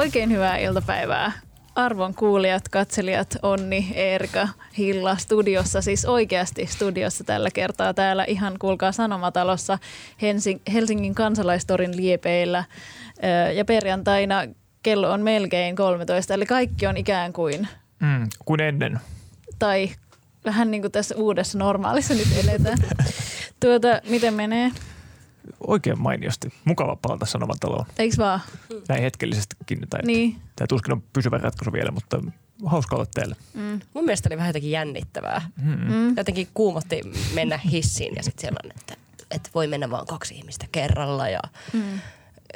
Oikein hyvää iltapäivää. Arvon kuulijat, katselijat, Onni, Erika, Hilla studiossa, siis oikeasti studiossa tällä kertaa täällä ihan kuulkaa Sanomatalossa Helsingin kansalaistorin liepeillä. Ja perjantaina kello on melkein 13, eli kaikki on ikään kuin... Mm, kuin ennen. Tai vähän niin kuin tässä uudessa normaalissa nyt eletään. Tuota, miten menee? Oikein mainiosti. Mukava palata Sanomataloon. Eiks vaan? Näin hetkellisestikin. Tai niin. Tämä tuskin on pysyvä ratkaisu vielä, mutta hauska olla teillä. Mm. Mun mielestä oli vähän jotenkin jännittävää. Mm. Jotenkin kuumotti mennä hissiin ja sitten siellä on, että, että voi mennä vaan kaksi ihmistä kerralla ja mm.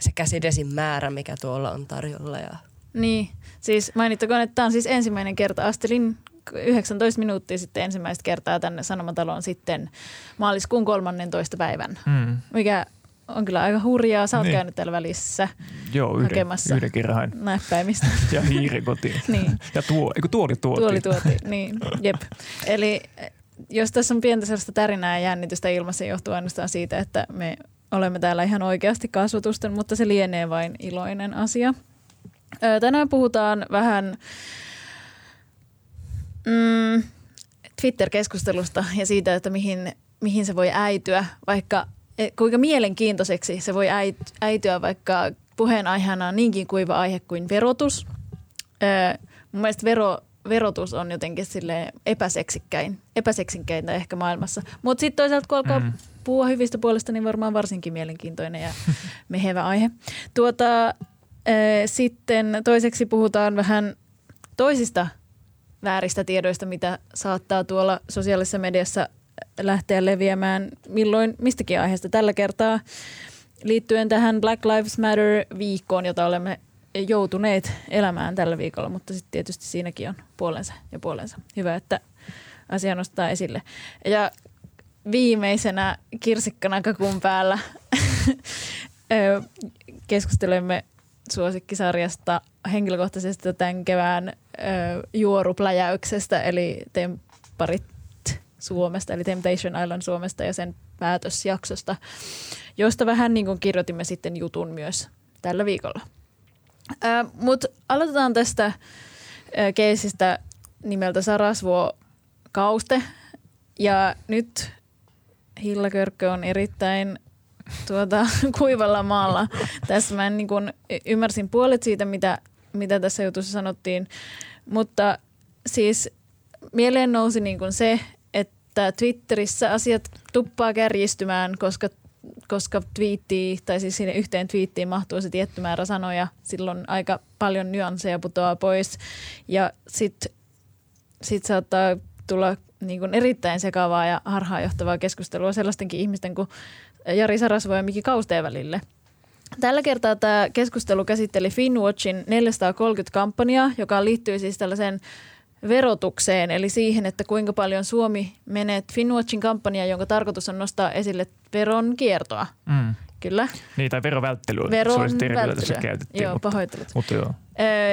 se käsidesin määrä, mikä tuolla on tarjolla. Ja... Niin, siis mainittakoon, että tämä on siis ensimmäinen kerta. Astelin 19 minuuttia sitten ensimmäistä kertaa tänne Sanomataloon sitten maaliskuun 13. päivän, mm. mikä on kyllä aika hurjaa. Sä oot niin. käynyt täällä välissä Joo, yhden, hakemassa yhden kerran. näppäimistä. ja hiiri kotiin. niin. Ja tuo, eikö tuoli tuotiin. Tuoli tuotiin, niin. Jep. Eli jos tässä on pientä sellaista tärinää ja jännitystä ilmassa, johtuu ainoastaan siitä, että me olemme täällä ihan oikeasti kasvatusten, mutta se lienee vain iloinen asia. Tänään puhutaan vähän mm, Twitter-keskustelusta ja siitä, että mihin, mihin se voi äityä, vaikka e, kuinka mielenkiintoiseksi se voi äityä, vaikka puheenaiheena on niinkin kuiva aihe kuin verotus. Öö, mun mielestä vero, verotus on jotenkin sille epäseksikkäin, epäseksikkäintä ehkä maailmassa. Mutta sitten toisaalta kun alkaa mm. puhua hyvistä puolesta, niin varmaan varsinkin mielenkiintoinen ja mehevä aihe. Tuota, öö, sitten toiseksi puhutaan vähän toisista – vääristä tiedoista, mitä saattaa tuolla sosiaalisessa mediassa lähteä leviämään milloin mistäkin aiheesta. Tällä kertaa liittyen tähän Black Lives Matter-viikkoon, jota olemme joutuneet elämään tällä viikolla, mutta sitten tietysti siinäkin on puolensa ja puolensa. Hyvä, että asia nostaa esille. Ja viimeisenä kirsikkana kakun päällä keskustelemme suosikkisarjasta henkilökohtaisesti tämän kevään juorupläjäyksestä, eli Temparit Suomesta, eli Temptation Island Suomesta ja sen päätösjaksosta, josta vähän niin kuin kirjoitimme sitten jutun myös tällä viikolla. Mutta aloitetaan tästä keisistä nimeltä Sarasvuo Kauste. Ja nyt Hilla Körkkö on erittäin tuota, kuivalla maalla. Tässä mä en, niin kun, ymmärsin puolet siitä, mitä mitä tässä jutussa sanottiin. Mutta siis mieleen nousi niin kuin se, että Twitterissä asiat tuppaa kärjistymään, koska, koska twiittiin, tai siis sinne yhteen twiittiin mahtuu se tietty määrä sanoja. Silloin aika paljon nyansseja putoaa pois. Ja sitten sit saattaa tulla niin kuin erittäin sekavaa ja harhaanjohtavaa keskustelua sellaistenkin ihmisten kuin Jari Sarasvo ja Miki Kausteen välille – Tällä kertaa tämä keskustelu käsitteli Finwatchin 430-kampanjaa, joka liittyy siis tällaiseen verotukseen, eli siihen, että kuinka paljon Suomi menee Finwatchin kampanjaan, jonka tarkoitus on nostaa esille veron kiertoa. Mm. Kyllä. Niin, tai verovälttelyä. Veron se tässä käytettiin. Joo, mutta, pahoittelut. Mutta joo.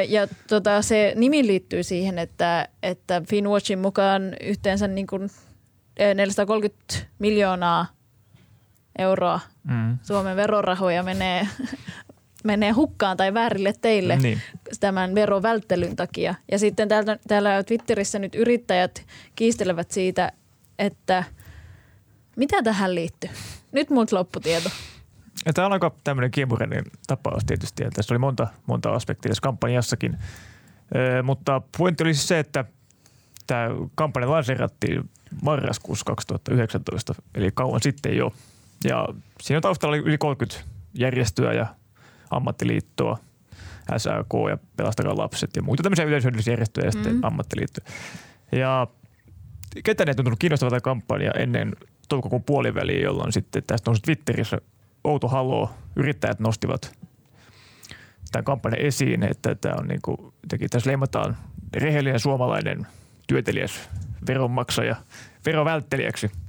Ja tota, se nimi liittyy siihen, että, että Finwatchin mukaan yhteensä niin kuin 430 miljoonaa euroa mm. Suomen verorahoja menee, menee hukkaan tai väärille teille niin. tämän verovälttelyn takia. Ja sitten täällä, täällä Twitterissä nyt yrittäjät kiistelevät siitä, että mitä tähän liittyy. Nyt muut lopputieto. Ja tämä on aika tämmöinen kiemurinen tapaus tietysti. Ja tässä oli monta, monta aspektia tässä kampanjassakin. Ö, mutta pointti oli siis se, että tämä kampanja lanseerattiin marraskuussa 2019, eli kauan sitten jo – ja siinä taustalla oli yli 30 järjestöä ja ammattiliittoa, SAK ja Pelastakaa lapset ja muita tämmöisiä yleishyödyllisiä järjestöjä ja sitten mm. ammattiliittoja. Ja ketään ei tuntunut kiinnostavaa tämä kampanja ennen toukokuun puoliväliä, jolloin sitten tästä nousi Twitterissä outo halo. Yrittäjät nostivat tämän kampanjan esiin, että tämä on niin kuin, tässä leimataan rehellinen suomalainen työtelijäs veronmaksaja verovälttelijäksi –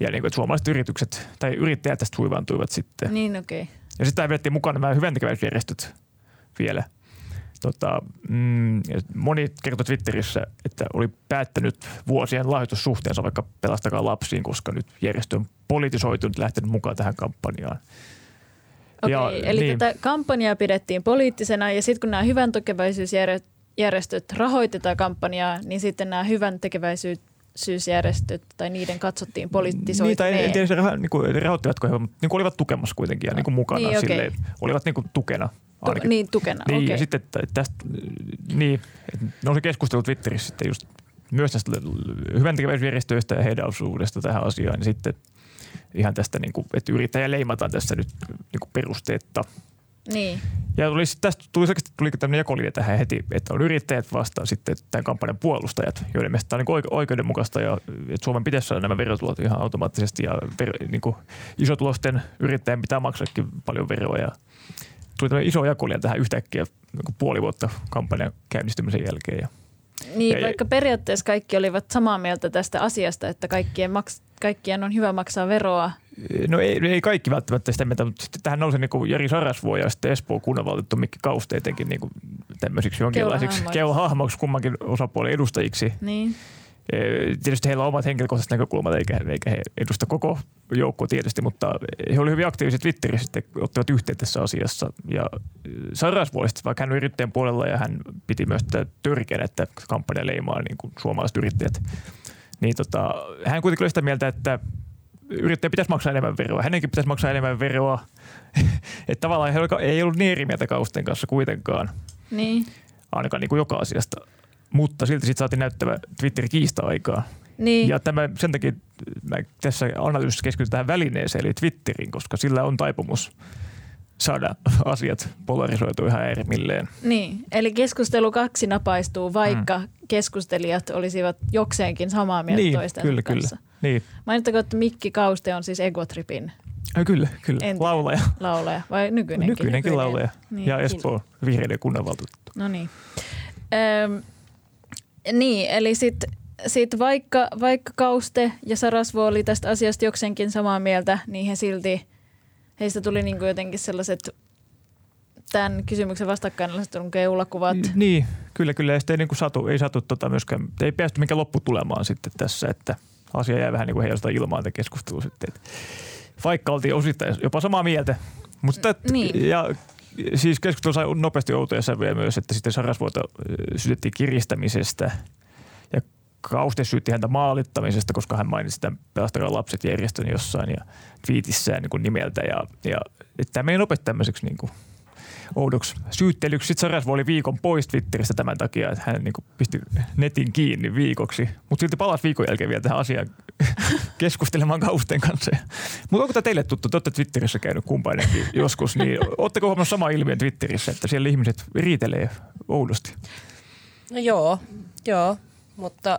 ja niin kuin, suomalaiset yritykset tai yrittäjät tästä huivaantuivat sitten. Niin, okei. Okay. Ja sitten tämä vedettiin mukaan nämä hyväntekeväisjärjestöt vielä. Tota, mm, moni kertoi Twitterissä, että oli päättänyt vuosien lahjoitussuhteensa vaikka pelastakaa lapsiin, koska nyt järjestö on politisoitunut lähtenyt mukaan tähän kampanjaan. Okei, Ja, eli niin. tätä kampanjaa pidettiin poliittisena ja sitten kun nämä hyvän tekeväisyysjärjestöt rahoitetaan kampanjaa, niin sitten nämä hyvän tekeväisyysjärjestöt tai niiden katsottiin Niitä poliittisoituneen. en, en tiedä, niin kuin, rahoittivatko he, mutta niin kuin olivat tukemassa kuitenkin ja niin kuin mukana. Niin, okei. silleen, olivat niin kuin tukena. Tu- niin, tukena, Niin, okei. ja sitten tästä, niin, nousi keskustelu Twitterissä sitten just myös tästä hyvän tekeväisyysjärjestöistä ja heidän osuudesta tähän asiaan. Ja sitten ihan tästä, niin kuin, että yrittäjä leimataan tässä nyt niin kuin perusteetta. Niin, Ja tuli, tästä tuli selkeästi tuli tämmöinen jakolinja tähän heti, että on yrittäjät vastaan sitten tämän kampanjan puolustajat, joiden mielestä tämä on niin oikeudenmukaista ja että Suomen pitäisi saada nämä verotulot ihan automaattisesti ja ver, niin kuin isotulosten yrittäjän pitää maksaakin paljon veroa ja tuli tämmöinen iso jakolinja tähän yhtäkkiä niin puoli vuotta kampanjan käynnistymisen jälkeen. Ja, niin Ei- vaikka periaatteessa kaikki olivat samaa mieltä tästä asiasta, että kaikkien, maks- kaikkien on hyvä maksaa veroa. no ei, ei kaikki välttämättä sitä mieltä, mutta sitten tähän nousi niin kuin Jari Sarasvuo ja sitten Espoon kunnanvaltuutettu Mikki Kauste etenkin niin kuin tämmöisiksi jonkinlaisiksi keulahahmoiksi kummankin osapuolen edustajiksi. Niin, Tietysti heillä on omat henkilökohtaiset näkökulmat, eikä, eikä he edusta koko joukkoa tietysti, mutta he olivat hyvin aktiivisia Twitterissä, sitten ottivat yhteen tässä asiassa. Ja eh, Saras vuodesta, vaikka hän on yrittäjän puolella ja hän piti myös tätä törkeänä, että kampanja leimaa niin kuin suomalaiset yrittäjät, niin tota, hän kuitenkin oli sitä mieltä, että yrittäjä pitäisi maksaa enemmän veroa. Hänenkin pitäisi maksaa enemmän veroa. että tavallaan he ei ollut niin eri mieltä Kausten kanssa kuitenkaan niin, ainakaan niin kuin joka asiasta. Mutta silti sitten saatiin näyttävä Twitter-kiista aikaa. niin. Ja tämä, sen takia mä tässä analyysissä keskityn tähän välineeseen, eli Twitteriin, koska sillä on taipumus saada asiat polarisoitua ihan äärimmilleen. Niin, eli keskustelu kaksi napaistuu, vaikka mm. keskustelijat olisivat jokseenkin samaa mieltä niin, toistensa kyllä, kanssa. kyllä. Niin. Mainittakoon, että Mikki Kauste on siis Egotripin Ja kyllä, kyllä. Entinen. Laulaja. laulaja, vai nykyinenkin? Nykyinenkin laulaja. Niin. Ja Espoo vihreiden kunnanvaltuutettu. No niin. Öm, niin, eli sitten sit vaikka, vaikka Kauste ja Sarasvo oli tästä asiasta jokseenkin samaa mieltä, niin he silti, heistä tuli niinku jotenkin sellaiset tämän kysymyksen vastakkainasettelun keulakuvat. Niin, kyllä, kyllä. Ja sitten ei, niin kuin satu, ei satu tota myöskään, ei päästy minkään lopputulemaan sitten tässä, että asia jäi vähän niin kuin heijasta ilmaan tämä keskustelu sitten. Että vaikka oltiin osittain jopa samaa mieltä. Mutta Niin. ja siis keskustelu sai nopeasti outoja sävyjä myös, että sitten Sarasvuota syytettiin kiristämisestä ja Kauste syytti häntä maalittamisesta, koska hän mainitsi tämän Pelastakaa lapset järjestön jossain ja twiitissään niin nimeltä. Ja, ja tämä meni nopeasti tämmöiseksi niin kuin oudoksi syyttelyksi. Sitten Sarasvo oli viikon pois Twitteristä tämän takia, että hän niin kuin pisti netin kiinni viikoksi. Mutta silti palasi viikon jälkeen vielä tähän asiaan keskustelemaan Kausten kanssa. Mutta onko tämä teille tuttu? Te olette Twitterissä käynyt kumpainenkin joskus. Niin oletteko huomannut sama ilmiön Twitterissä, että siellä ihmiset riitelee oudosti? No joo, joo, mutta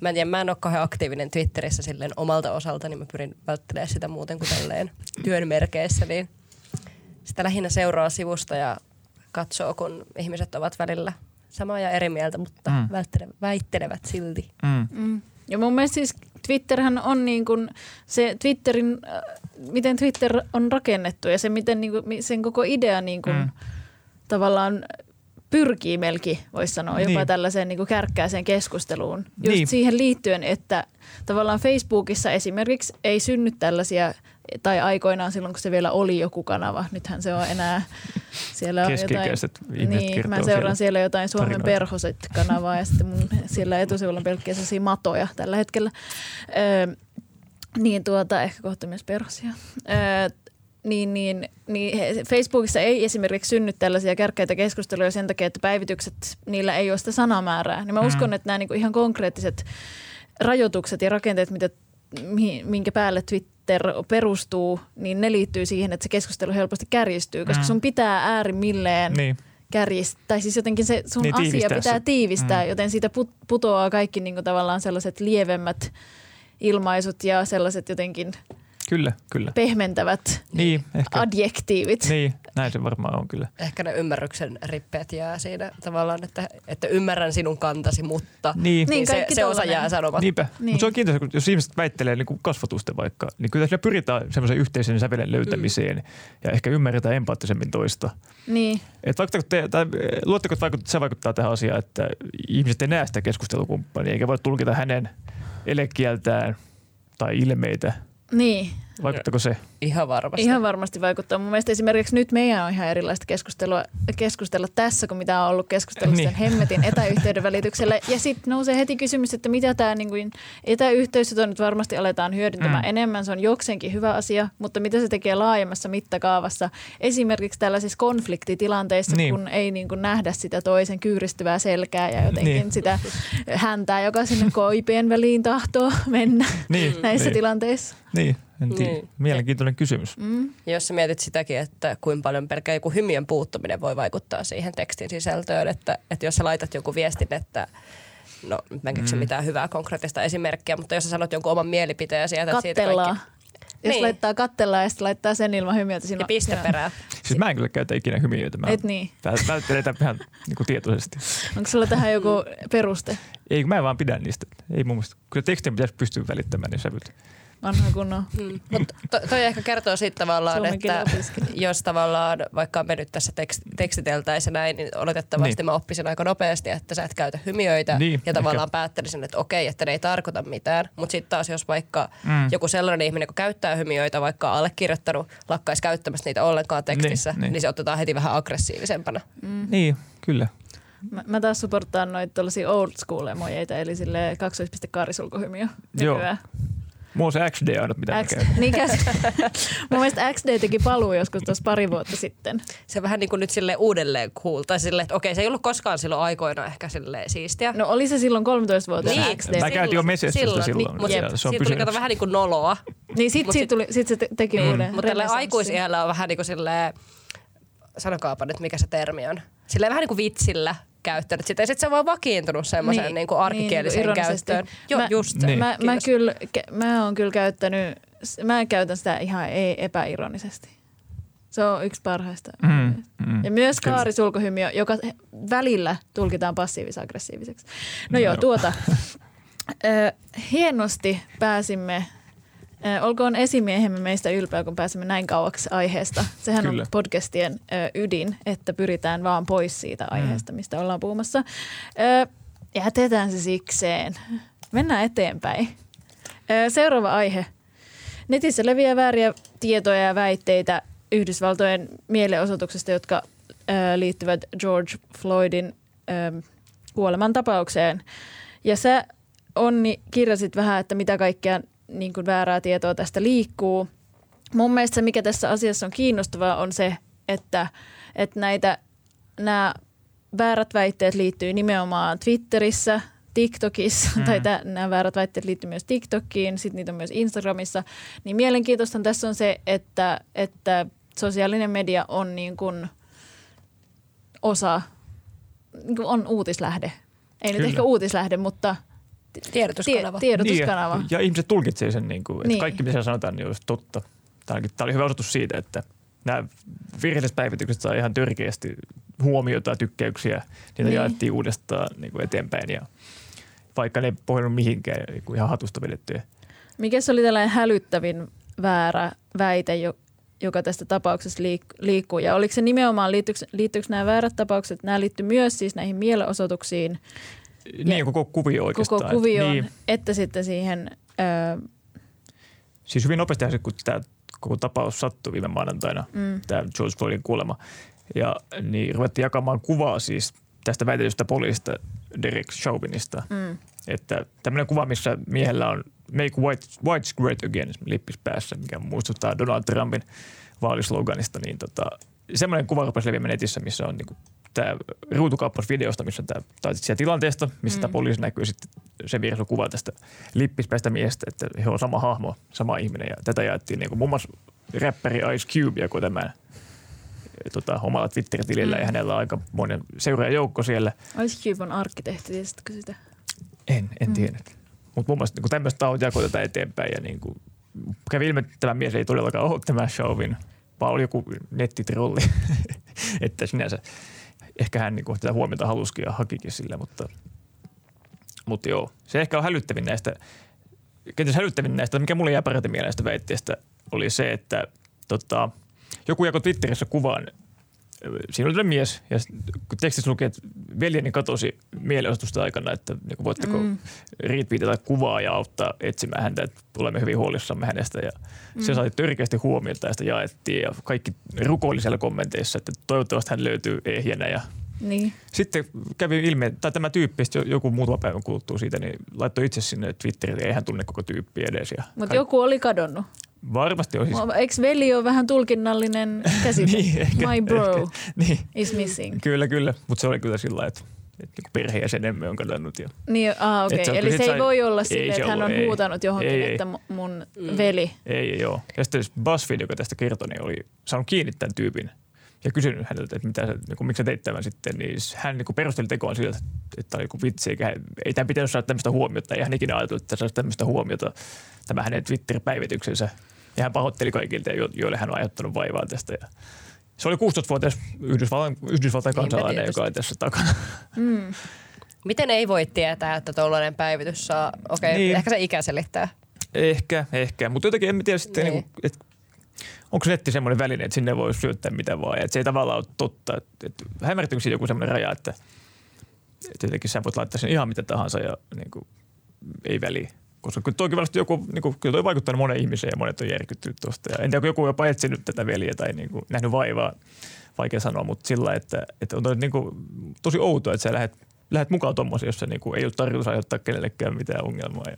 mä en tiedä, mä en ole kauhean aktiivinen Twitterissä silleen omalta osalta, niin mä pyrin välttelemään sitä muuten kuin tälleen työn merkeissä, niin sitä lähinnä seuraa sivusta ja katsoo, kun ihmiset ovat välillä samaa ja eri mieltä, mutta Mm. väittelevät silti. Mm. Mm. Ja mun mielestä siis Twitterhän on niin kuin se Twitterin, äh, miten Twitter on rakennettu ja se miten niin kuin, sen koko idea niin kuin Mm. tavallaan pyrkii melki, voisi sanoa, jopa Niin. tällaiseen niin kuin kärkkääseen keskusteluun. Just Niin. siihen liittyen, että tavallaan Facebookissa esimerkiksi ei synny tällaisia, tai aikoinaan silloin, kun se vielä oli joku kanava, nythän se on enää, siellä on jotain, niin, mä seuraan siellä siellä jotain Suomen tarinoita. perhoset-kanavaa ja sitten mun siellä etusivulla on pelkkiä sellaisia matoja tällä hetkellä. Öö, niin tuota, ehkä kohta myös perhosia. Öö, niin, niin, niin Facebookissa ei esimerkiksi synny tällaisia kärkkäitä keskusteluja sen takia, että päivitykset, niillä ei ole sitä sanamäärää. Niin mä Mm. uskon, että nämä niinku ihan konkreettiset rajoitukset ja rakenteet, mitä, minkä päälle Twitter perustuu, niin ne liittyy siihen, että se keskustelu helposti kärjistyy, koska Mm. sun pitää äärimmilleen Niin. kärjistää, tai siis jotenkin se sun Niin, asia pitää se. tiivistää, Mm. joten siitä put- putoaa kaikki niin kuin tavallaan sellaiset lievemmät ilmaisut ja sellaiset jotenkin Kyllä, kyllä. pehmentävät Niin, ehkä. adjektiivit. Niin, näin se varmaan on kyllä. Ehkä ne ymmärryksen rippeet jää siinä tavallaan, että, että ymmärrän sinun kantasi, mutta Niin. Niin, se, kaikki se osa tollanen. jää sanomatta. Niinpä. Niin. Mutta se on kiintoista, kun jos ihmiset väittelee niin kuin kasvatusten vaikka, niin kyllä siinä pyritään semmoisen yhteisen sävelen löytämiseen mm. ja ehkä ymmärretään empaattisemmin toista. Niin, Et vaikuttaako te, tai luotteko, että vaikut, se vaikuttaa tähän asiaan, että ihmiset ei näe sitä keskustelukumppania, eikä voi tulkita hänen elekieltään tai ilmeitä. Niin. Vaikuttako se? Ihan varmasti. Ihan varmasti vaikuttaa. Mun mielestä esimerkiksi nyt meidän on ihan erilaista keskustelua, keskustella tässä, kuin mitä on ollut keskustella Niin. sen hemmetin etäyhteyden välityksellä. Ja sitten nousee heti kysymys, että mitä tämä niin kuin etäyhteys, jota nyt varmasti aletaan hyödyntämään Mm. enemmän, se on jokseenkin hyvä asia, mutta mitä se tekee laajemmassa mittakaavassa, esimerkiksi tällaisissa konfliktitilanteissa, Niin. kun ei niin kuin nähdä sitä toisen kyyristyvää selkää ja jotenkin Niin. sitä häntää, joka sinne koipien väliin tahtoo mennä Niin, näissä niin. tilanteissa. Niin, en tiedä. Niin. Mielenkiintoinen kysymys. Mm. Jos sä mietit sitäkin, että kuinka paljon pelkkä joku hymien puuttuminen voi vaikuttaa siihen tekstin sisältöön, että, että jos sä laitat jonkun viestin, että no nyt mä en keksi Mm. mitään hyvää konkreettista esimerkkiä, mutta jos sä sanot jonkun oman mielipiteen ja jätät siitä kaikki Jos Niin. laittaa kattellaan ja sitten laittaa sen ilman hymiötä. Siinä ja piste perään. Siis mä en kyllä käytä ikinä hymiöitä. Mä Et niin. vält- välttelen tätä ihan niin kuin tietoisesti. Onko sulla tähän joku peruste? Ei, kun mä en vaan pidä niistä. Ei mun mielestä. Kyllä tekstin pitäisi pystyä välittämään niin sävyt. Vanha kunnon. Mm. Mutta to, toi ehkä kertoo siitä tavallaan, Suomen että opiskelija. jos tavallaan vaikka on mennyt tässä tekst, tekstiteltäessä näin, niin oletettavasti Niin. mä oppisin aika nopeasti, että sä et käytä hymiöitä Niin, ja ehkä. tavallaan päättelisin, että okei, että ne ei tarkoita mitään. Mutta sitten taas jos vaikka Mm. joku sellainen ihminen, joka käyttää hymiöitä, vaikka allekirjoittanut, lakkaisi käyttämästä niitä ollenkaan tekstissä, Niin, niin, niin. niin se otetaan heti vähän aggressiivisempana. Mm. Niin, kyllä. Mä, mä taas supportaan noita old school emojeita, eli sille kaksoispiste kaarisulkuhymiö Joo. On se XD aina, mitä X, niin käs, mun mielestä XD teki paluu joskus tuossa pari vuotta sitten. Se vähän niin kuin nyt sille uudelleen cool, tai silleen, että okei, se ei ollut koskaan silloin aikoina ehkä silleen siistiä. No oli se silloin 13-vuotiaana Niin, XD. Mä käytin jo Messengeristä silloin, Niin, mutta se- se on siitä tuli pysynyt. kato vähän niin kuin noloa. Niin sit, sit, tuli, sit se te- teki Mm. uuden Mutta tällä aikuisiellä on vähän niin kuin silleen, sanokaapa nyt mikä se termi on. Silleen vähän niin kuin vitsillä käyttänyt sitä. Ja sitten se on vaan vakiintunut semmoiseen Niin, niin, arkikieliseen niin, ironisesti. käyttöön. Joo, Mä- just. Niin. Mä, mä, kyllä, mä oon kyllä käyttänyt, mä käytän sitä ihan ei epäironisesti. Se on yksi parhaista. Mm, mm. Ja myös Kyllä. kaarisulkuhymiö, joka välillä tulkitaan passiivis-aggressiiviseksi. No No joo, tuota. Ö, hienosti pääsimme, olkoon esimiehemme meistä ylpeä, kun pääsemme näin kauaksi aiheesta. Sehän Kyllä. on podcastien ydin, että pyritään vaan pois siitä aiheesta, mistä ollaan puhumassa. Jätetään se sikseen. Mennään eteenpäin. Seuraava aihe. Netissä leviää vääriä tietoja ja väitteitä Yhdysvaltojen mielenosoituksesta, jotka liittyvät George Floydin ö, kuolemantapaukseen. Ja sä, Onni, kirjasit vähän, että mitä kaikkea niin kuin väärää tietoa tästä liikkuu. Mun mielestä se, mikä tässä asiassa on kiinnostavaa, on se, että, että näitä, nämä väärät väitteet liittyy nimenomaan Twitterissä, TikTokissa, mm. tai tä, nämä väärät väitteet liittyy myös TikTokiin, sitten niitä on myös Instagramissa. Niin mielenkiintoista tässä on se, että, että sosiaalinen media on niin kuin osa, niin kuin on uutislähde. Ei nyt Kyllä. ehkä uutislähde, mutta tie, Tiedotuskanava. tiedotuskanava. Niin, ja, ja ihmiset tulkitsee sen, niin kuin, että Niin. kaikki mitä sanotaan niin olisi totta. Tämä, oli hyvä osoitus siitä, että nämä virheelliset päivitykset saa ihan törkeästi huomiota ja tykkäyksiä. Niitä Niin. jaettiin uudestaan niin kuin eteenpäin ja vaikka ne ei pohjannut mihinkään niin kuin ihan hatusta vedettyjä. Mikä se oli tällainen hälyttävin väärä väite, jo- joka tästä tapauksesta liik- liikkuu? Ja oliko se nimenomaan, liittyykö, liittyykö nämä väärät tapaukset, nämä liittyy myös siis näihin mielenosoituksiin, Niin, koko kuvio oikeastaan. koko kuvioon, Niin, niin. että sitten siihen, ö, siis hyvin nopeasti kun tämä koko tapaus sattui viime maanantaina, mm, tämä George Floydin kuolema. Ja niin ruvettiin jakamaan kuvaa siis tästä väitetystä poliisista Derek Chauvinista. mm, Että tämmöinen kuva, missä miehellä on Make White, white Great Again lippis päässä, mikä muistuttaa Donald Trumpin vaalisloganista, niin tota, semmoinen kuva rupesi leviämään netissä, missä on niinku tämä ruutukauppas videosta, missä tämä, tai sit siellä tilanteesta, missä mm. tämä poliisi näkyy sitten se vieressä on kuva tästä lippispäistä miestä, että he on sama hahmo, sama ihminen ja tätä jaettiin niin kuin muun muassa räppäri Ice Cube jakoi tämän tota, omalla Twitter-tilillä mm. ja hänellä on aika monen seuraajajoukko siellä. Ice Cube on arkkitehti, tiesitkö sitä? En, en Mm. tiennyt. Mutta mun mielestä niin tämmöistä jakoi tätä eteenpäin ja niin kuin, kävi ilme, että tämä mies ei todellakaan ole tämä Chauvin, vaan oli joku nettitrolli. että sinänsä ehkä hän niin kuin, tätä huomiota halusikin ja hakikin sillä, mutta, mutta joo. Se ehkä on hälyttävin näistä, kenties hälyttävin näistä, mikä mulle jää parhaiten mieleen näistä väitteistä, oli se, että tota, joku jakoi Twitterissä kuvan siinä oli tämmöinen mies ja kun tekstissä lukee, että veljeni katosi mielenosoitusta aikana, että niin voitteko mm. retweetata kuvaa ja auttaa etsimään häntä, että olemme hyvin huolissamme hänestä ja mm. se sai törkeästi huomiota ja sitä jaettiin ja kaikki rukoili siellä kommenteissa, että toivottavasti hän löytyy ehjänä ja Niin. sitten kävi ilmi, tai tämä tyyppi, joku muutama päivän kuluttua siitä, niin laittoi itse sinne Twitteriin, ei hän tunne koko tyyppiä edes. Ja Mutta kaikki- joku oli kadonnut. Varmasti on siis... Eikö veli ole vähän tulkinnallinen käsite? Niin, ehkä, My bro ehkä. Niin, is missing. kyllä, kyllä. Mutta se oli kyllä sillä lailla, että, että niin perheenjäsenemme on kadonnut. Ja, Niin, ah, okei. Et se on Eli se ei sai- voi olla se että hän on ei. huutanut johonkin, Ei, ei. että mu- mun veli. ei, ei, joo. Ja sitten BuzzFeed, joka tästä kertoi, niin oli saanut kiinni tämän tyypin ja kysynyt häneltä, että mitä, niin kuin, miksi sä teit tämän sitten, niin hän niin kuin perusteli tekoon sillä, että, että tämä oli joku vitsi, eikä, ei tämä pitänyt saada tämmöistä huomiota, ei hän ikinä ajatellut, että saisi tämmöistä huomiota, tämä hänen Twitter-päivityksensä. Ja hän pahoitteli kaikilta, jo- joille hän on aiheuttanut vaivaa tästä. Ja se oli 16-vuotias Yhdysvaltain, Yhdysvaltain kansalainen, joka oli tässä takana. Mm. Miten ei voi tietää, että tuollainen päivitys saa, okei, okay, Niin. ehkä se ikä selittää. Ehkä, ehkä. Mutta jotenkin en tiedä sitten, Niin. niin. Niin että onko netti semmoinen väline, että sinne voi syöttää mitä vaan. Että se ei tavallaan ole totta. Että, hämärtyykö siinä joku semmoinen raja, että, jotenkin sä voit laittaa sen ihan mitä tahansa ja niin kuin, ei väliä. Koska kyllä toikin varmasti joku, niin kuin, kyllä toi vaikuttanut monen ihmiseen ja monet on järkyttynyt tuosta. Ja en tiedä, onko joku on jopa etsinyt tätä veliä tai niin kuin, nähnyt vaivaa, vaikea sanoa, mutta sillä, että, että on toi, niin kuin, tosi outoa, että sä lähdet, lähdet mukaan tuommoisiin, jossa niin kuin, ei ole tarkoitus aiheuttaa kenellekään mitään ongelmaa. Ja,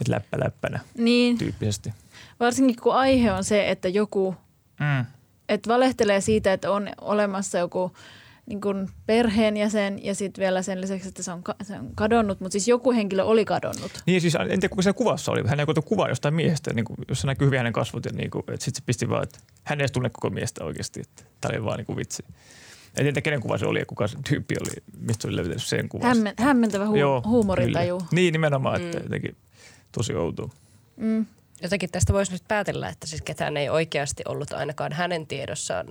että läppä läppänä Niin, tyyppisesti. varsinkin kun aihe on se, että joku, Mm. että valehtelee siitä, että on olemassa joku niin kuin perheenjäsen ja sitten vielä sen lisäksi, että se on, ka- se on kadonnut, mutta siis joku henkilö oli kadonnut. Niin siis en tiedä kuinka se kuvassa oli. Hän näytti kuva jostain miehestä, niin kuin, jossa näkyy hyvin hänen kasvot. Ja niin kuin, että sitten se pisti vaan, että hän ei edes tunne koko miestä oikeasti. Että tämä oli vaan niin kuin vitsi. En tiedä kenen kuva se oli ja kuka se tyyppi oli, mistä se oli löytänyt sen kuvan. Hämmen, hämmentävä hu- Joo, huumorintaju. kyllä. Niin nimenomaan, että jotenkin tosi outoa. Mm. Jotenkin tästä voisi nyt päätellä, että siis ketään ei oikeasti ollut ainakaan hänen tiedossaan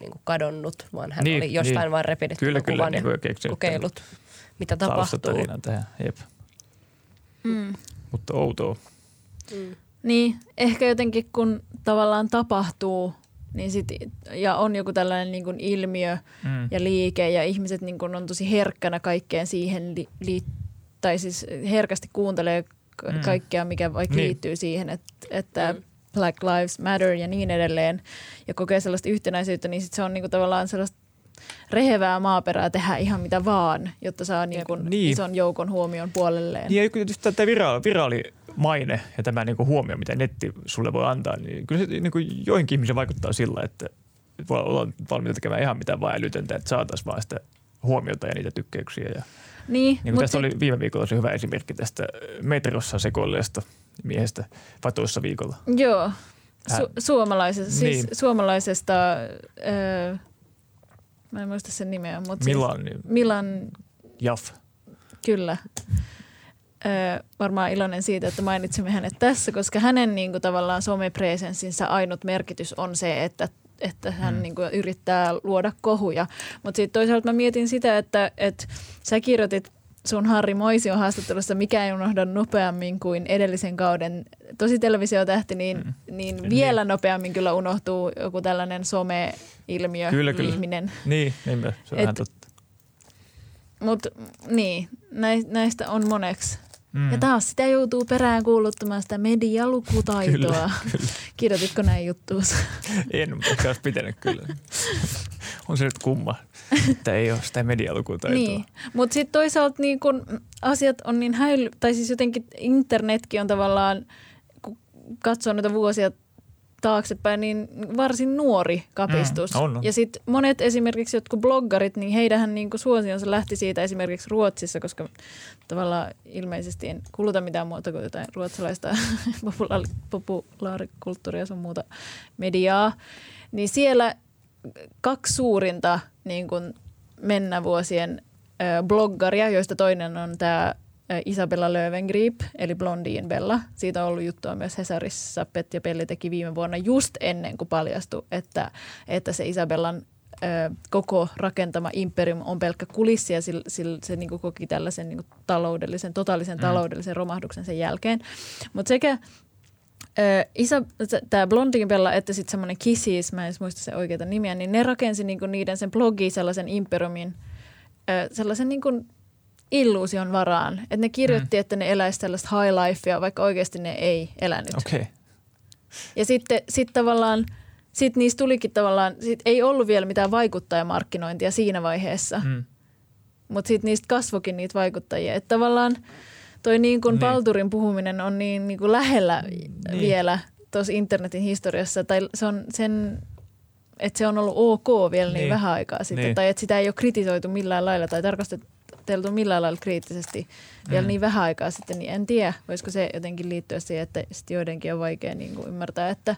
niin kuin kadonnut, vaan hän Niin, oli jostain niin. vaan repinyt Kyllä, kyllä, kuvan niin ja kokeillut, mitä tapahtuu. Tähän, jep. Mm. Mutta outoa. Niin, ehkä jotenkin kun tavallaan tapahtuu niin sit, ja on joku tällainen niin kuin ilmiö Mm. ja liike ja ihmiset niin kuin on tosi herkkänä kaikkeen siihen, li, li, tai siis herkästi kuuntelee Mm. kaikkea, mikä vaikka Niin. liittyy siihen, että, että Mm. Black Lives Matter ja niin edelleen ja kokee sellaista yhtenäisyyttä, niin sit se on niin kuin tavallaan sellaista rehevää maaperää tehdä ihan mitä vaan, jotta saa niin kuin Niin. ison joukon huomion puolelleen. Niin ja kyllä tietysti tämä viraali, viraali maine ja tämä niin kuin huomio, mitä netti sulle voi antaa, niin kyllä se niin kuin joihinkin ihmisiin vaikuttaa sillä, että voi olla valmiita tekemään ihan mitä vaan älytöntä, että saataisiin vaan sitä huomiota ja niitä tykkäyksiä. Ja, Niin, niin tästä sit- oli viime viikolla se hyvä esimerkki tästä metrossa sekoilleesta miehestä Vatoissa viikolla. Joo, Su- suomalaisesta, siis Niin. suomalaisesta, öö, mä en muista sen nimeä, mutta Milan, siis Milan, Jaff. kyllä. Öö, varmaan iloinen siitä, että mainitsimme hänet tässä, koska hänen niin kuin, tavallaan somepresenssinsä ainut merkitys on se, että että hän Mm. niin kuin, yrittää luoda kohuja. Mutta sitten toisaalta mä mietin sitä, että, että sä kirjoitit sun Harri Moision haastattelussa Mikä ei unohda nopeammin kuin edellisen kauden tosi televisiotähti, niin, Mm. niin Niin. vielä nopeammin kyllä unohtuu joku tällainen some-ilmiö Kyllä, kyllä. ihminen. Niin, niinpä, se on Et- ihan totta. Mutta niin, näi- näistä on moneksi. Mm. Ja taas sitä joutuu perään kuuluttamaan sitä medialukutaitoa. Kyllä, kyllä. Kirjoititko näin juttuus? En, mutta olisi pitänyt kyllä. On se nyt kumma, että ei ole sitä medialukutaitoa. Niin, mutta sitten toisaalta niin kun asiat on niin häily, tai siis jotenkin internetkin on tavallaan, kun katsoo noita vuosia taaksepäin, niin varsin nuori kapistus. Mm, on, on. Ja sitten monet esimerkiksi jotkut bloggarit, niin heidähän niin suosionsa lähti siitä esimerkiksi Ruotsissa, koska tavallaan ilmeisesti en kuluta mitään muuta kuin jotain ruotsalaista populaari- populaarikulttuuria ja sun muuta mediaa. Niin siellä kaksi suurinta niin kuin mennä vuosien bloggaria, joista toinen on tämä Isabella Löwengrip, eli Blondien Bella. Siitä on ollut juttua myös Hesarissa. Petja Pelli teki viime vuonna just ennen kuin paljastui, että, että se Isabellan ö, koko rakentama imperium on pelkkä kulissi ja sillä, sillä se niin koki tällaisen niin taloudellisen, totaalisen Mm. taloudellisen romahduksen sen jälkeen. Mutta sekä isä, tämä Blondin Bella, että sitten semmoinen Kissis, mä en muista se oikeita nimiä, niin ne rakensi niinku niiden sen blogi sellaisen imperiumin, ö, sellaisen niinku illuusion varaan. Että ne kirjoitti, mm. että ne eläisi tällaista high lifea, vaikka oikeasti ne ei elänyt. Okay. Ja sitten sit tavallaan, sit niistä tulikin tavallaan, sit ei ollut vielä mitään vaikuttajamarkkinointia siinä vaiheessa. Mm. Mutta sitten niistä kasvokin niitä vaikuttajia. Että tavallaan toi niin kuin niin. Palturin puhuminen on niin, niin kuin lähellä niin. vielä tuossa internetin historiassa. Tai se on sen, että se on ollut ok vielä niin, niin vähän aikaa sitten. Niin. Tai että sitä ei ole kritisoitu millään lailla tai tarkasteltu millään lailla kriittisesti vielä mm. niin vähän aikaa sitten. Niin en tiedä, voisiko se jotenkin liittyä siihen, että sit joidenkin on vaikea niin kuin ymmärtää, että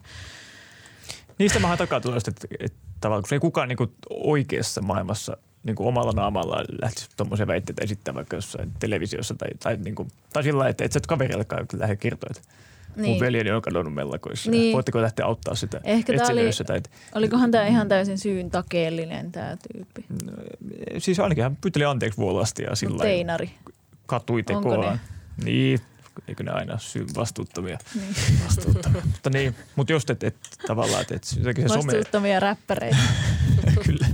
Niistä mä takaa tuosta, että, että tavallaan kun ei kukaan niin kuin oikeassa maailmassa – niin kuin omalla naamalla lähtisi tuommoisia väitteitä esittämään vaikka jossain televisiossa tai, tai, niin kuin, tai sillä lailla, että et sä et kaverillekaan lähde kertoa, että niin. mun veljeni on kadonnut mellakoissa. Niin. Voitteko lähteä auttaa sitä Ehkä tämä oli, tai, olikohan tämä ihan täysin syyn takeellinen tämä tyyppi? No, siis ainakin hän pyyteli anteeksi vuolasti ja sillä Teinari. katui tekoaan. Niin, eikö ne aina syy vastuuttomia? Niin. Vastuuttomia. mutta niin, mutta just, että et, tavallaan, että et, se Vastuuttomia some... räppäreitä. Kyllä.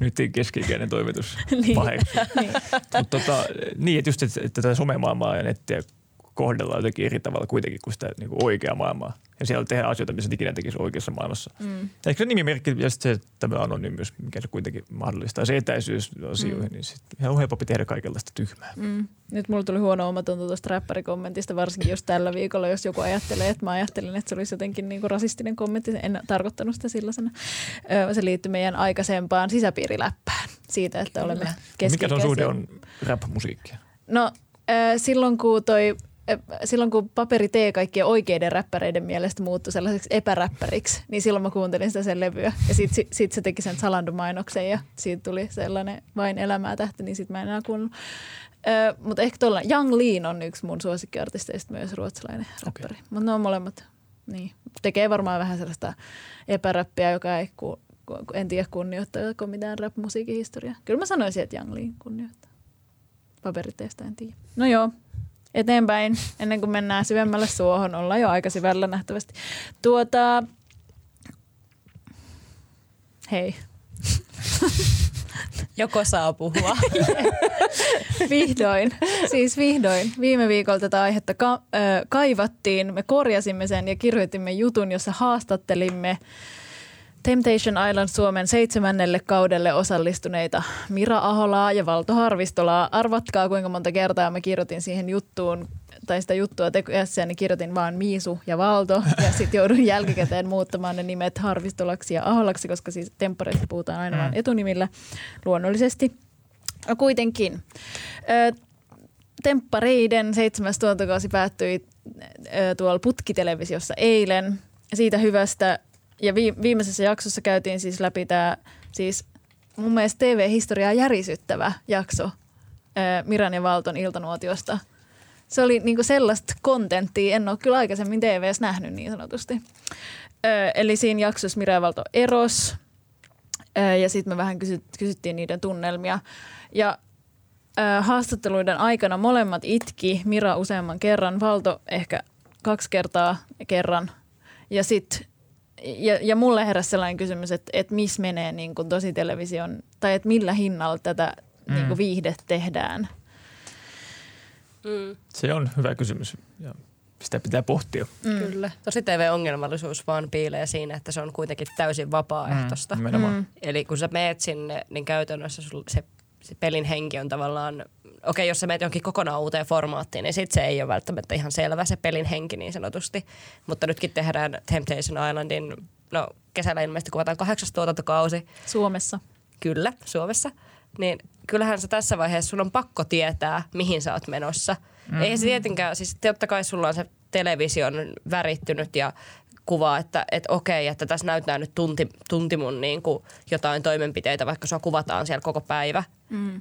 Nyt keski-ikäinen toimitus niin. niin. Mutta tota, niin, että just, että, että tätä somemaailmaa ja nettiä kohdellaan jotenkin eri tavalla kuitenkin kuin sitä niin kuin oikeaa maailmaa. Ja siellä tehdään asioita, missä ikinä tekisi oikeassa maailmassa. Mm. Ehkä se nimimerkki ja sitten se tämä anonyymiys, mikä se kuitenkin mahdollistaa. Se etäisyys asioihin, mm. niin sitten ihan helpompi tehdä kaikenlaista tyhmää. Mm. Nyt mulla tuli huono omatunto tuosta räppärikommentista, varsinkin jos tällä viikolla, jos joku ajattelee, että mä ajattelin, että se olisi jotenkin niin kuin rasistinen kommentti. En tarkoittanut sitä sellaisena. Se liittyy meidän aikaisempaan sisäpiiriläppään siitä, että olemme keski Mikä on suhde on rap-musiikkia? No silloin kun toi silloin kun paperi tee kaikkien oikeiden räppäreiden mielestä muuttui sellaiseksi epäräppäriksi, niin silloin mä kuuntelin sitä sen levyä. Ja sitten sit, sit se teki sen Zalando-mainoksen ja siitä tuli sellainen vain elämää tähti, niin sitten mä en enää kuunnellut. Mutta ehkä tuolla Young Lean on yksi mun suosikkiartisteista myös ruotsalainen räppäri. Okay. Mutta ne on molemmat, niin. Tekee varmaan vähän sellaista epäräppiä, joka ei ku, ku, en tiedä kunnioittaako mitään rap-musiikin historiaa. Kyllä mä sanoisin, että Young Lean kunnioittaa. Paperiteista en tiedä. No joo, eteenpäin ennen kuin mennään syvemmälle suohon. Ollaan jo aika syvällä nähtävästi. Tuota, hei. Joko saa puhua. vihdoin, siis vihdoin. Viime viikolla tätä aihetta ka- äh, kaivattiin. Me korjasimme sen ja kirjoitimme jutun, jossa haastattelimme Temptation Island Suomen seitsemännelle kaudelle osallistuneita Mira Aholaa ja Valto Harvistolaa. Arvatkaa kuinka monta kertaa mä kirjoitin siihen juttuun tai sitä juttua tekeessä, niin kirjoitin vaan Miisu ja Valto ja sitten joudun jälkikäteen muuttamaan ne nimet Harvistolaksi ja Aholaksi, koska siis temppareista puhutaan aina vain mm. etunimillä luonnollisesti. No kuitenkin. Temppareiden seitsemäs tuotantokausi päättyi tuolla putkitelevisiossa eilen. Siitä hyvästä ja viimeisessä jaksossa käytiin siis läpi tämä siis mun mielestä TV-historiaa järisyttävä jakso Miran ja Valton iltanuotiosta. Se oli niinku sellaista kontenttia, en ole kyllä aikaisemmin TVS nähnyt niin sanotusti. eli siinä jaksossa Mira ja Valto eros ja sitten me vähän kysyt, kysyttiin niiden tunnelmia. Ja haastatteluiden aikana molemmat itki, Mira useamman kerran, Valto ehkä kaksi kertaa kerran. Ja sitten ja, ja mulle heräsi sellainen kysymys, että, että missä menee niin kuin television, tai että millä hinnalla tätä mm. niin kuin viihde tehdään. Mm. Se on hyvä kysymys ja sitä pitää pohtia. Mm. Kyllä. Tosi TV-ongelmallisuus vaan piilee siinä, että se on kuitenkin täysin vapaaehtoista. Mm. Mm. Eli kun sä meet sinne, niin käytännössä se, se pelin henki on tavallaan okei, jos sä menet johonkin kokonaan uuteen formaattiin, niin sit se ei ole välttämättä ihan selvä se pelin henki niin sanotusti. Mutta nytkin tehdään Temptation Islandin, no kesällä ilmeisesti kuvataan kahdeksas tuotantokausi. Suomessa. Kyllä, Suomessa. Niin kyllähän se tässä vaiheessa, sun on pakko tietää, mihin sä oot menossa. Mm-hmm. Ei se tietenkään, siis totta kai sulla on se television värittynyt ja kuva, että, että okei, että tässä näyttää nyt tunti, tunti mun niin kuin jotain toimenpiteitä, vaikka sua kuvataan siellä koko päivä. Mm.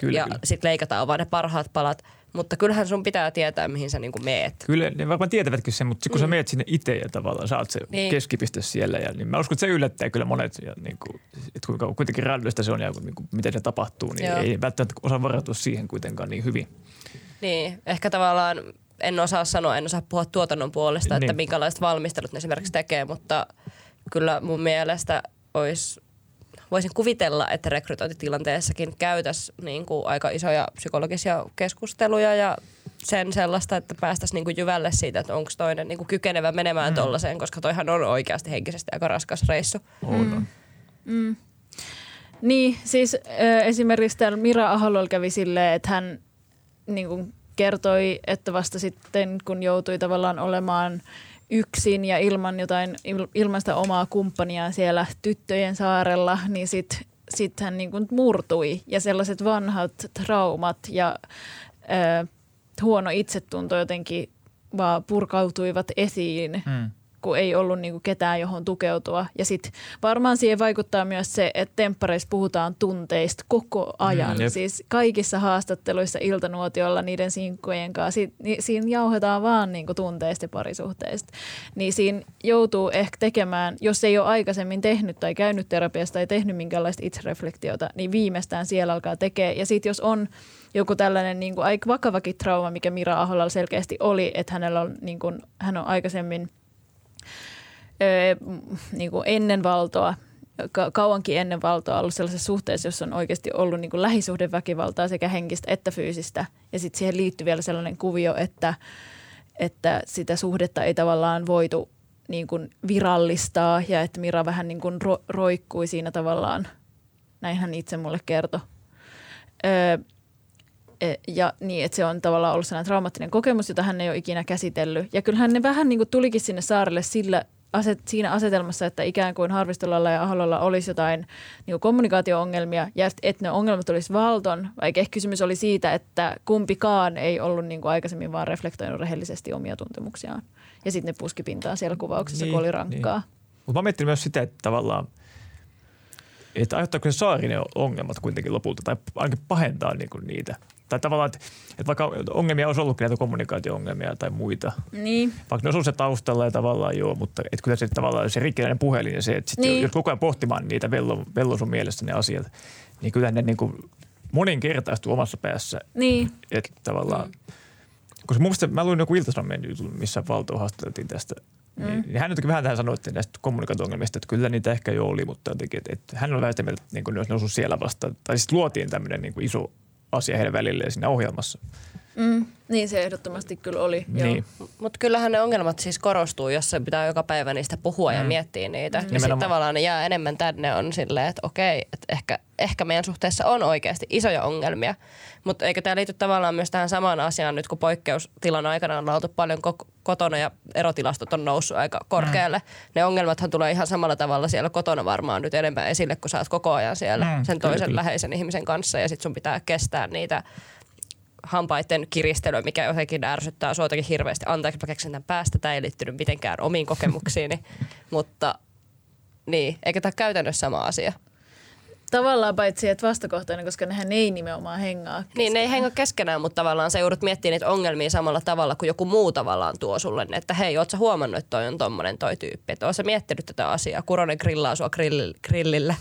Kyllä, ja sitten leikataan vaan ne parhaat palat. Mutta kyllähän sun pitää tietää, mihin sä niinku meet. Kyllä, ne varmaan tietävätkin sen, mutta kun mm. sä meet sinne itse ja tavallaan saat se niin. keskipiste siellä. Ja, niin mä uskon, että se yllättää kyllä monet, ja niin kuin, että kuinka kuitenkin rällystä se on ja niin kuin, miten se tapahtuu, niin Joo. ei välttämättä osaa varautua siihen kuitenkaan niin hyvin. Niin, ehkä tavallaan en osaa sanoa, en osaa puhua tuotannon puolesta, niin. että Niin. minkälaiset valmistelut ne esimerkiksi tekee, mutta kyllä mun mielestä olisi voisin kuvitella, että rekrytointitilanteessakin käytäisiin niin kuin aika isoja psykologisia keskusteluja ja sen sellaista, että päästäisiin niin kuin jyvälle siitä, että onko toinen niin kuin kykenevä menemään mm. tollaiseen, koska toihan on oikeasti henkisesti aika raskas reissu. On. Mm. Niin, siis äh, esimerkiksi täällä Mira Ahololla kävi silleen, että hän niin kuin kertoi, että vasta sitten kun joutui tavallaan olemaan yksin ja ilman jotain, il- ilman sitä omaa kumppania siellä tyttöjen saarella, niin sitten sit hän niin kuin murtui ja sellaiset vanhat traumat ja äh, huono itsetunto jotenkin vaan purkautuivat esiin Mm. Kun ei ollut niinku ketään johon tukeutua. Ja sitten varmaan siihen vaikuttaa myös se, että temppareissa puhutaan tunteista koko ajan. Mm, jep. siis kaikissa haastatteluissa iltanuotiolla niiden sinkkujen kanssa, si, ni, siinä jauhetaan vaan niinku tunteista ja parisuhteista. Niin siinä joutuu ehkä tekemään, jos ei ole aikaisemmin tehnyt tai käynyt terapiasta tai tehnyt minkäänlaista itsereflektiota, niin viimeistään siellä alkaa tekee. Ja sitten jos on joku tällainen niin kuin aika vakavakin trauma, mikä Mira Aholalla selkeästi oli, että hänellä on, niin kuin, hän on aikaisemmin niin kuin ennen valtoa, ka- kauankin ennen valtoa ollut sellaisessa suhteessa, jossa on oikeasti ollut niin kuin lähisuhdeväkivaltaa sekä henkistä että fyysistä. Ja sitten siihen liittyy vielä sellainen kuvio, että, että sitä suhdetta ei tavallaan voitu niin kuin virallistaa ja että Mira vähän niin kuin ro- roikkui siinä tavallaan, näin hän itse mulle kertoi. Öö, ja niin, että se on tavallaan ollut sellainen traumaattinen kokemus, jota hän ei ole ikinä käsitellyt. Ja kyllähän ne vähän niin kuin tulikin sinne saarelle sillä aset, siinä asetelmassa, että ikään kuin Harvistolalla ja Ahololla olisi jotain niin kuin kommunikaatio-ongelmia ja että ne ongelmat olisi valton, vaikka ehkä kysymys oli siitä, että kumpikaan ei ollut niin kuin aikaisemmin vaan reflektoinut rehellisesti omia tuntemuksiaan. Ja sitten ne puski pintaan siellä kuvauksessa, niin, kun oli rankkaa. Niin. Mutta mä miettinyt myös sitä, että tavallaan, että aiheuttaako se saari ne ongelmat kuitenkin lopulta, tai ainakin pahentaa niinku niitä. Tai tavallaan, että, että vaikka ongelmia olisi ollutkin näitä kommunikaatio-ongelmia tai muita, Niin. vaikka ne olisi se taustalla ja tavallaan joo, mutta että kyllä se tavallaan se rikkinäinen puhelin ja se, että sit Niin. niin. jos koko ajan pohtimaan niitä vello, vello sun mielestä ne asiat, niin kyllä ne niin kuin moninkertaistuu omassa päässä. Niin. Että tavallaan, mm. koska mun mielestä mä luin joku iltasanomien jutun, missä Valtoa haastateltiin tästä. Mm. Niin, niin hän jotenkin vähän tähän sanoi, että näistä kommunikaatio-ongelmista, että kyllä niitä ehkä jo oli, mutta jotenkin, että, että hän on mieltä, että niin kuin ne olisi noussut siellä vasta. Tai siis luotiin tämmöinen niin kuin iso asia heidän välilleen siinä ohjelmassa. Mm. Niin se ehdottomasti kyllä oli. Niin. Mutta kyllähän ne ongelmat siis korostuu, jos se pitää joka päivä niistä puhua mm. ja miettiä niitä. Mm. Ja sitten tavallaan ne jää enemmän tänne on silleen, että okei, että ehkä, ehkä meidän suhteessa on oikeasti isoja ongelmia. Mutta eikö tämä liity tavallaan myös tähän samaan asiaan nyt, kun poikkeustilan aikana on oltu paljon ko- kotona ja erotilastot on noussut aika korkealle. Mm. Ne ongelmathan tulee ihan samalla tavalla siellä kotona varmaan nyt enemmän esille, kun sä oot koko ajan siellä Mm, sen kyllä, toisen kyllä. läheisen ihmisen kanssa ja sitten sun pitää kestää niitä hampaiden kiristelyä, mikä jotenkin ärsyttää sua jotenkin hirveästi. Anteeksi, mä keksin tämän päästä. Tämä ei liittynyt mitenkään omiin kokemuksiini, mutta niin, eikä tämä käytännössä sama asia. Tavallaan paitsi, että vastakohtainen, koska nehän ei nimenomaan hengaa. Niin, ne ei henga keskenään, mutta tavallaan sä joudut miettimään niitä ongelmia samalla tavalla kuin joku muu tavallaan tuo sulle, että hei, oot sä huomannut, että toi on tommonen toi tyyppi, että oot sä miettinyt tätä asiaa, Kuronen grillaa sua grill, grillillä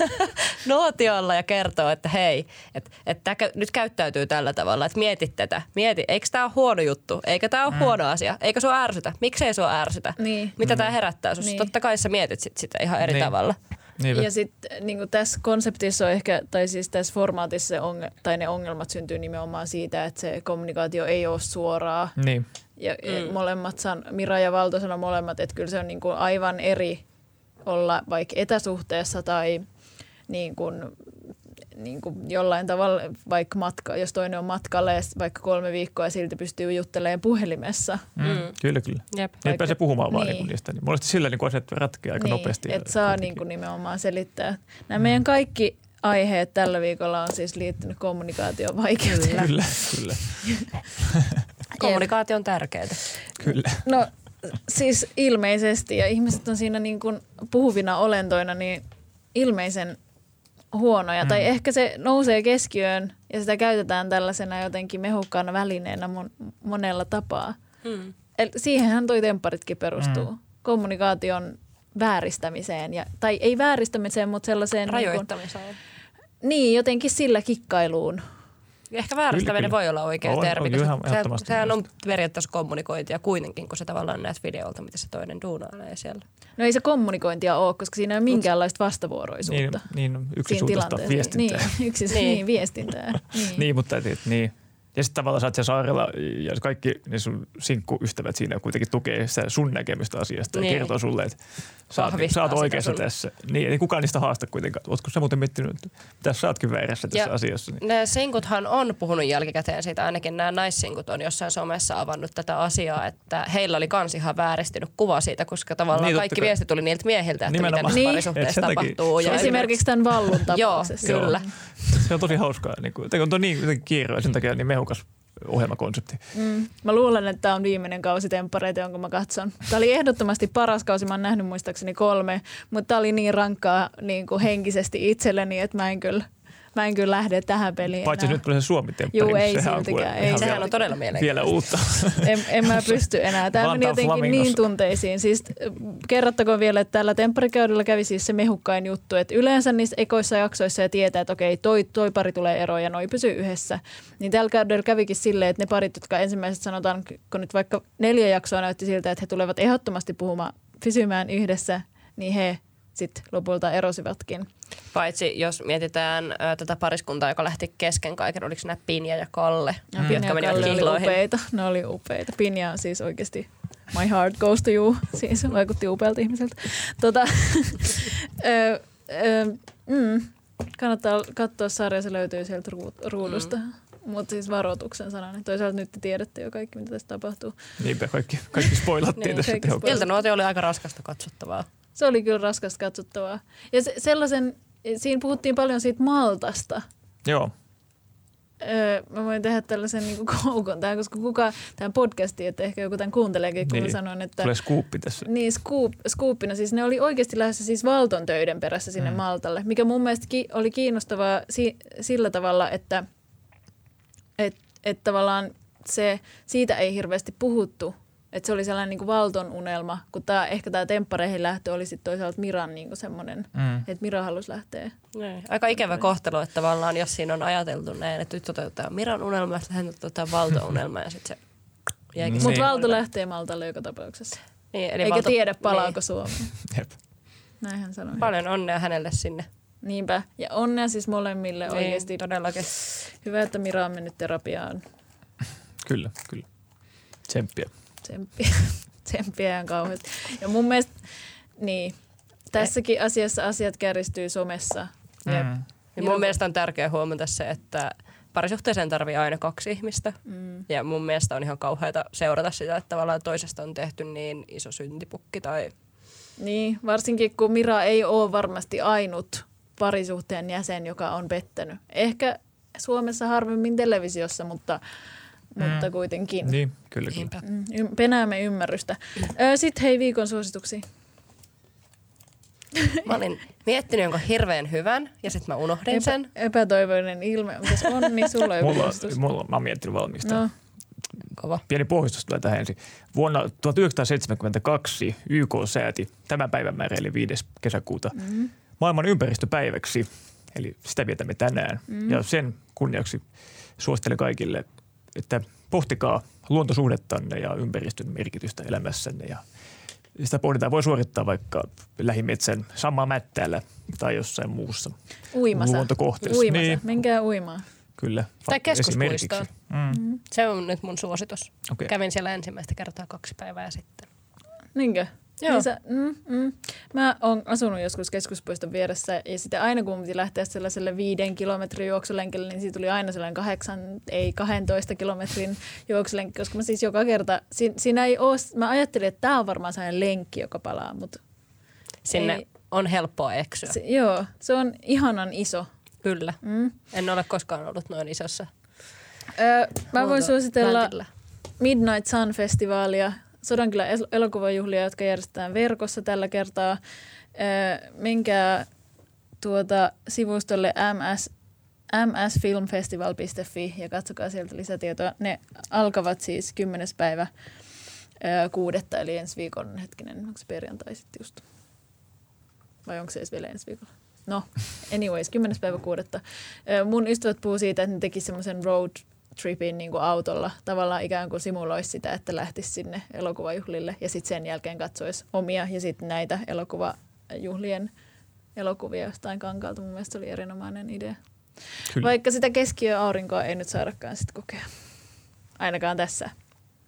nuotiolla ja kertoo, että hei, että et tää kä- nyt käyttäytyy tällä tavalla, että mietit tätä, mieti, eikö tämä ole huono juttu, eikä tämä ole mm. huono asia, eikä sua ärsytä, miksei sua ärsytä, Niin. mitä tämä herättää sussa, Niin. totta kai sä mietit sit sitä ihan eri Niin. tavalla. Niinpä. Ja sitten niin tässä konseptissa on ehkä, tai siis tässä formaatissa se onge, tai ne ongelmat syntyy nimenomaan siitä, että se kommunikaatio ei ole suoraa. Niin. Ja mm. molemmat, san, Mira ja Valto sanoi molemmat, että kyllä se on niin kuin aivan eri olla vaikka etäsuhteessa tai niin kuin, niin kuin jollain tavalla vaikka matka, jos toinen on matkalla ja vaikka kolme viikkoa ja silti pystyy juttelemaan puhelimessa. Mm. Mm. Kyllä, kyllä. Jep. Niin pääsee puhumaan vaan Niin. niin. niistä. Niin monesti sillä niin asiat ratkeaa aika niin, nopeasti. ja Että saa niin kuin nimenomaan selittää. Nämä mm. meidän kaikki aiheet tällä viikolla on siis liittynyt kommunikaation vaikeuteen. Kyllä, kyllä, Kommunikaatio on tärkeää. kyllä. No siis ilmeisesti ja ihmiset on siinä niin kuin puhuvina olentoina niin ilmeisen huonoja. Mm. Tai ehkä se nousee keskiöön ja sitä käytetään tällaisena jotenkin mehukkaana välineenä mon- monella tapaa. Hmm. El, siihenhän toi tempparitkin perustuu. Mm. Kommunikaation vääristämiseen. Ja, tai ei vääristämiseen, mutta sellaiseen... Niin, kuin, Rajoittamiseen. niin, jotenkin sillä kikkailuun. Ehkä vääristäminen Kyllä, voi olla oikea On, termi. on, koska ihan sehän, on periaatteessa kommunikointia kuitenkin, kun sä tavallaan näet videolta, mitä se toinen duunailee siellä. No ei se kommunikointia ole, koska siinä ei ole minkäänlaista vastavuoroisuutta. Niin, niin yksi siinä suuntaista tilanteessa. viestintää. Niin, yksi, niin. Niin. viestintää. Niin. Niin, mutta et, niin. Ja sitten tavallaan sä oot siellä saarella ja kaikki ne sun sinkkuystävät siinä kuitenkin tukee sitä sun näkemystä asiasta Niin. ja kertoo sulle, että sä oot, sä oot oikeassa sun- tässä. Niin, ei kukaan niistä haasta kuitenkaan. Ootko sä muuten miettinyt, että tässä sä ootkin väärässä tässä Ja asiassa? Niin. Ne sinkuthan on puhunut jälkikäteen siitä, ainakin nämä naissinkut on jossain somessa avannut tätä asiaa, että heillä oli kans ihan vääristynyt kuva siitä, koska tavallaan Niin, kaikki kai. viesti tuli niiltä miehiltä, että Nimenomaan. mitä Niin. niin. parisuhteessa tapahtuu. Ja Esimerkiksi tämän vallun tapauksessa. Joo, kyllä. Se on tosi hauskaa. Niin kuin, on niin ja sen takia niin mehukas ohjelmakonsepti. Mm. Mä luulen, että tämä on viimeinen kausi temppareita, jonka mä katson. Tämä oli ehdottomasti paras kausi. Mä oon nähnyt muistaakseni kolme, mutta tämä oli niin rankkaa niin kuin henkisesti itselleni, että mä en kyllä, mä en kyllä lähde tähän peliin Paitsi enää. nyt tulee se suomi Juu, ei sehän on siltikään, ei sehän vielä, on todella mielenkiintoista. vielä uutta. En, en mä pysty enää. Tämä meni jotenkin Flamingos. niin tunteisiin. Siis kerrottakoon vielä, että tällä tempparikäydellä kävi siis se mehukkain juttu, että yleensä niissä ekoissa jaksoissa ja tietää, että okei, toi, toi pari tulee eroon ja noi pysyy yhdessä. Niin tällä käydellä kävikin silleen, että ne parit, jotka ensimmäiset sanotaan, kun nyt vaikka neljä jaksoa näytti siltä, että he tulevat ehdottomasti puhumaan, pysymään yhdessä, niin he sitten lopulta erosivatkin. Paitsi jos mietitään ö, tätä pariskuntaa, joka lähti kesken kaiken, oliko nämä Pinja ja Kalle, Ja Pinja jotka ja menivät Kalle oli kihloihin. upeita. Ne oli upeita. Pinja on siis oikeasti my heart goes to you. Siis vaikutti upealta ihmiseltä. Tota, ö, ö, mm, kannattaa katsoa sarja, se löytyy sieltä ruu- ruudusta. Mm. Mutta siis varoituksen sanan. Toisaalta nyt te tiedätte jo kaikki, mitä tässä tapahtuu. Niinpä kaikki, kaikki spoilattiin Niin, tässä kaikki tehokkaasti. Iltanuotio oli aika raskasta katsottavaa. Se oli kyllä raskasta katsottavaa. Ja se, sellaisen, siinä puhuttiin paljon siitä Maltasta. Joo. Öö, mä voin tehdä tällaisen niin koukon tähän, koska kuka tämän podcastin, että ehkä joku tämän kuunteleekin, kun niin. Mä sanoin, että... Tulee skuuppi tässä. Niin, scoop, scoopina. Siis ne oli oikeasti lähdössä siis valton töiden perässä sinne mm. Maltalle, mikä mun mielestä ki- oli kiinnostavaa si- sillä tavalla, että et, et tavallaan se, siitä ei hirveästi puhuttu. Että se oli sellainen niin kuin valton unelma, kun tää, ehkä tämä temppareihin lähtö oli sitten toisaalta Miran niin semmoinen, Mm. että Mira halusi lähteä. Niin. Aika ikävä kohtelu, että tavallaan jos siinä on ajateltu näin, että nyt toteutetaan Miran unelma, sitten hän toteutetaan valtaunelma ja sitten se jäikin Niin. Mutta. Valto lähtee Maltalle joka tapauksessa. Niin, eli Eikä valta- tiedä palaako Niin. Suomeen. Jep. Näin hän sanoi. Paljon onnea hänelle sinne. Niinpä. Ja onnea siis molemmille Niin, oikeasti. todellakin. Hyvä, että Mira on mennyt terapiaan. Kyllä, kyllä. Tsemppiä. Tsemppiä. Tsemppiä on kauheasti. Ja mun mielestä, niin, tässäkin asiassa asiat kärjistyy somessa. Jep. Mm. Niin mun mielestä on tärkeää huomata se, että parisuhteeseen tarvii aina kaksi ihmistä. Mm. Ja mun mielestä on ihan kauheata seurata sitä, että tavallaan toisesta on tehty niin iso syntipukki tai Niin, varsinkin kun Mira ei ole varmasti ainut parisuhteen jäsen, joka on pettänyt. Ehkä Suomessa harvemmin televisiossa, mutta, mm. mutta kuitenkin. Niin, kyllä, kyllä. Niinpä. Mm, penäämme ymmärrystä. Sitten hei viikon suosituksia. Mä olin miettinyt jonkun hirveän hyvän ja sitten mä unohdin sen. Epä, epätoivoinen ilme. Mitäs on, niin sulla on Mulla, mulla, mä oon miettinyt valmiiksi. No, No. Kova. Pieni pohjustus tulee tähän ensin. Vuonna 1972 YK sääti tämän päivän määrä, eli 5. kesäkuuta, mm-hmm. maailman ympäristöpäiväksi. Eli sitä vietämme tänään. Mm-hmm. Ja sen kunniaksi suosittelen kaikille, että pohtikaa luontosuhdettanne ja ympäristön merkitystä elämässänne. Ja sitä pohditaan voi suorittaa vaikka lähimetsän Sammamättäällä tai jossain muussa uimassa. luontokohteessa. Uimassa. Niin, Menkää uimaan. kyllä. Tai keskuspuistoon. esimerkiksi. Mm. Se on nyt mun suositus. Okei. Kävin siellä ensimmäistä kertaa kaksi päivää sitten. Niinkö? Joo. Niin sä, mm, mm. Mä oon asunut joskus keskuspuiston vieressä ja sitten aina kun piti lähteä sellaiselle viiden kilometrin juoksulenkille, niin siitä tuli aina sellainen kahdeksan, ei 12 kilometrin juoksulenkki, koska mä siis joka kerta, siinä, siinä ei oo, mä ajattelin, että tää on varmaan sellainen lenkki, joka palaa, mutta Sinne Ei. on helppoa eksyä. se, joo, se on ihanan iso. Kyllä. Mm. En ole koskaan ollut noin isossa. Öö, mä voin suositella läntillä. Midnight Sun-festivaalia, Sodankylän el- elokuvajuhlia, jotka järjestetään verkossa tällä kertaa. Öö, menkää tuota sivustolle ms, msfilmfestival.fi ja katsokaa sieltä lisätietoa. Ne alkavat siis 10. päivä öö, kuudetta, eli ensi viikon hetkinen, onko se perjantai sitten just? Vai onko se edes vielä ensi viikolla? no anyways, 10. päivä kuudetta. Ö, Mun ystävät puhuu siitä, että ne teki semmoisen road tripin niin kuin autolla. Tavallaan ikään kuin simuloisi sitä, että lähtisi sinne elokuvajuhlille ja sitten sen jälkeen katsoisi omia ja sitten näitä elokuvajuhlien elokuvia jostain kankaalta. Mun mielestä se oli erinomainen idea. Kyllä. Vaikka sitä keskiöaurinkoa ei nyt saadakaan sit kokea. Ainakaan tässä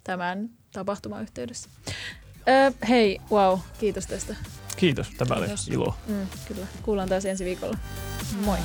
tämän tapahtuman yhteydessä. Öö, hei, wow, kiitos tästä. Kiitos, tämä oli ilo. Mm, kyllä, kuullaan taas ensi viikolla. Moi.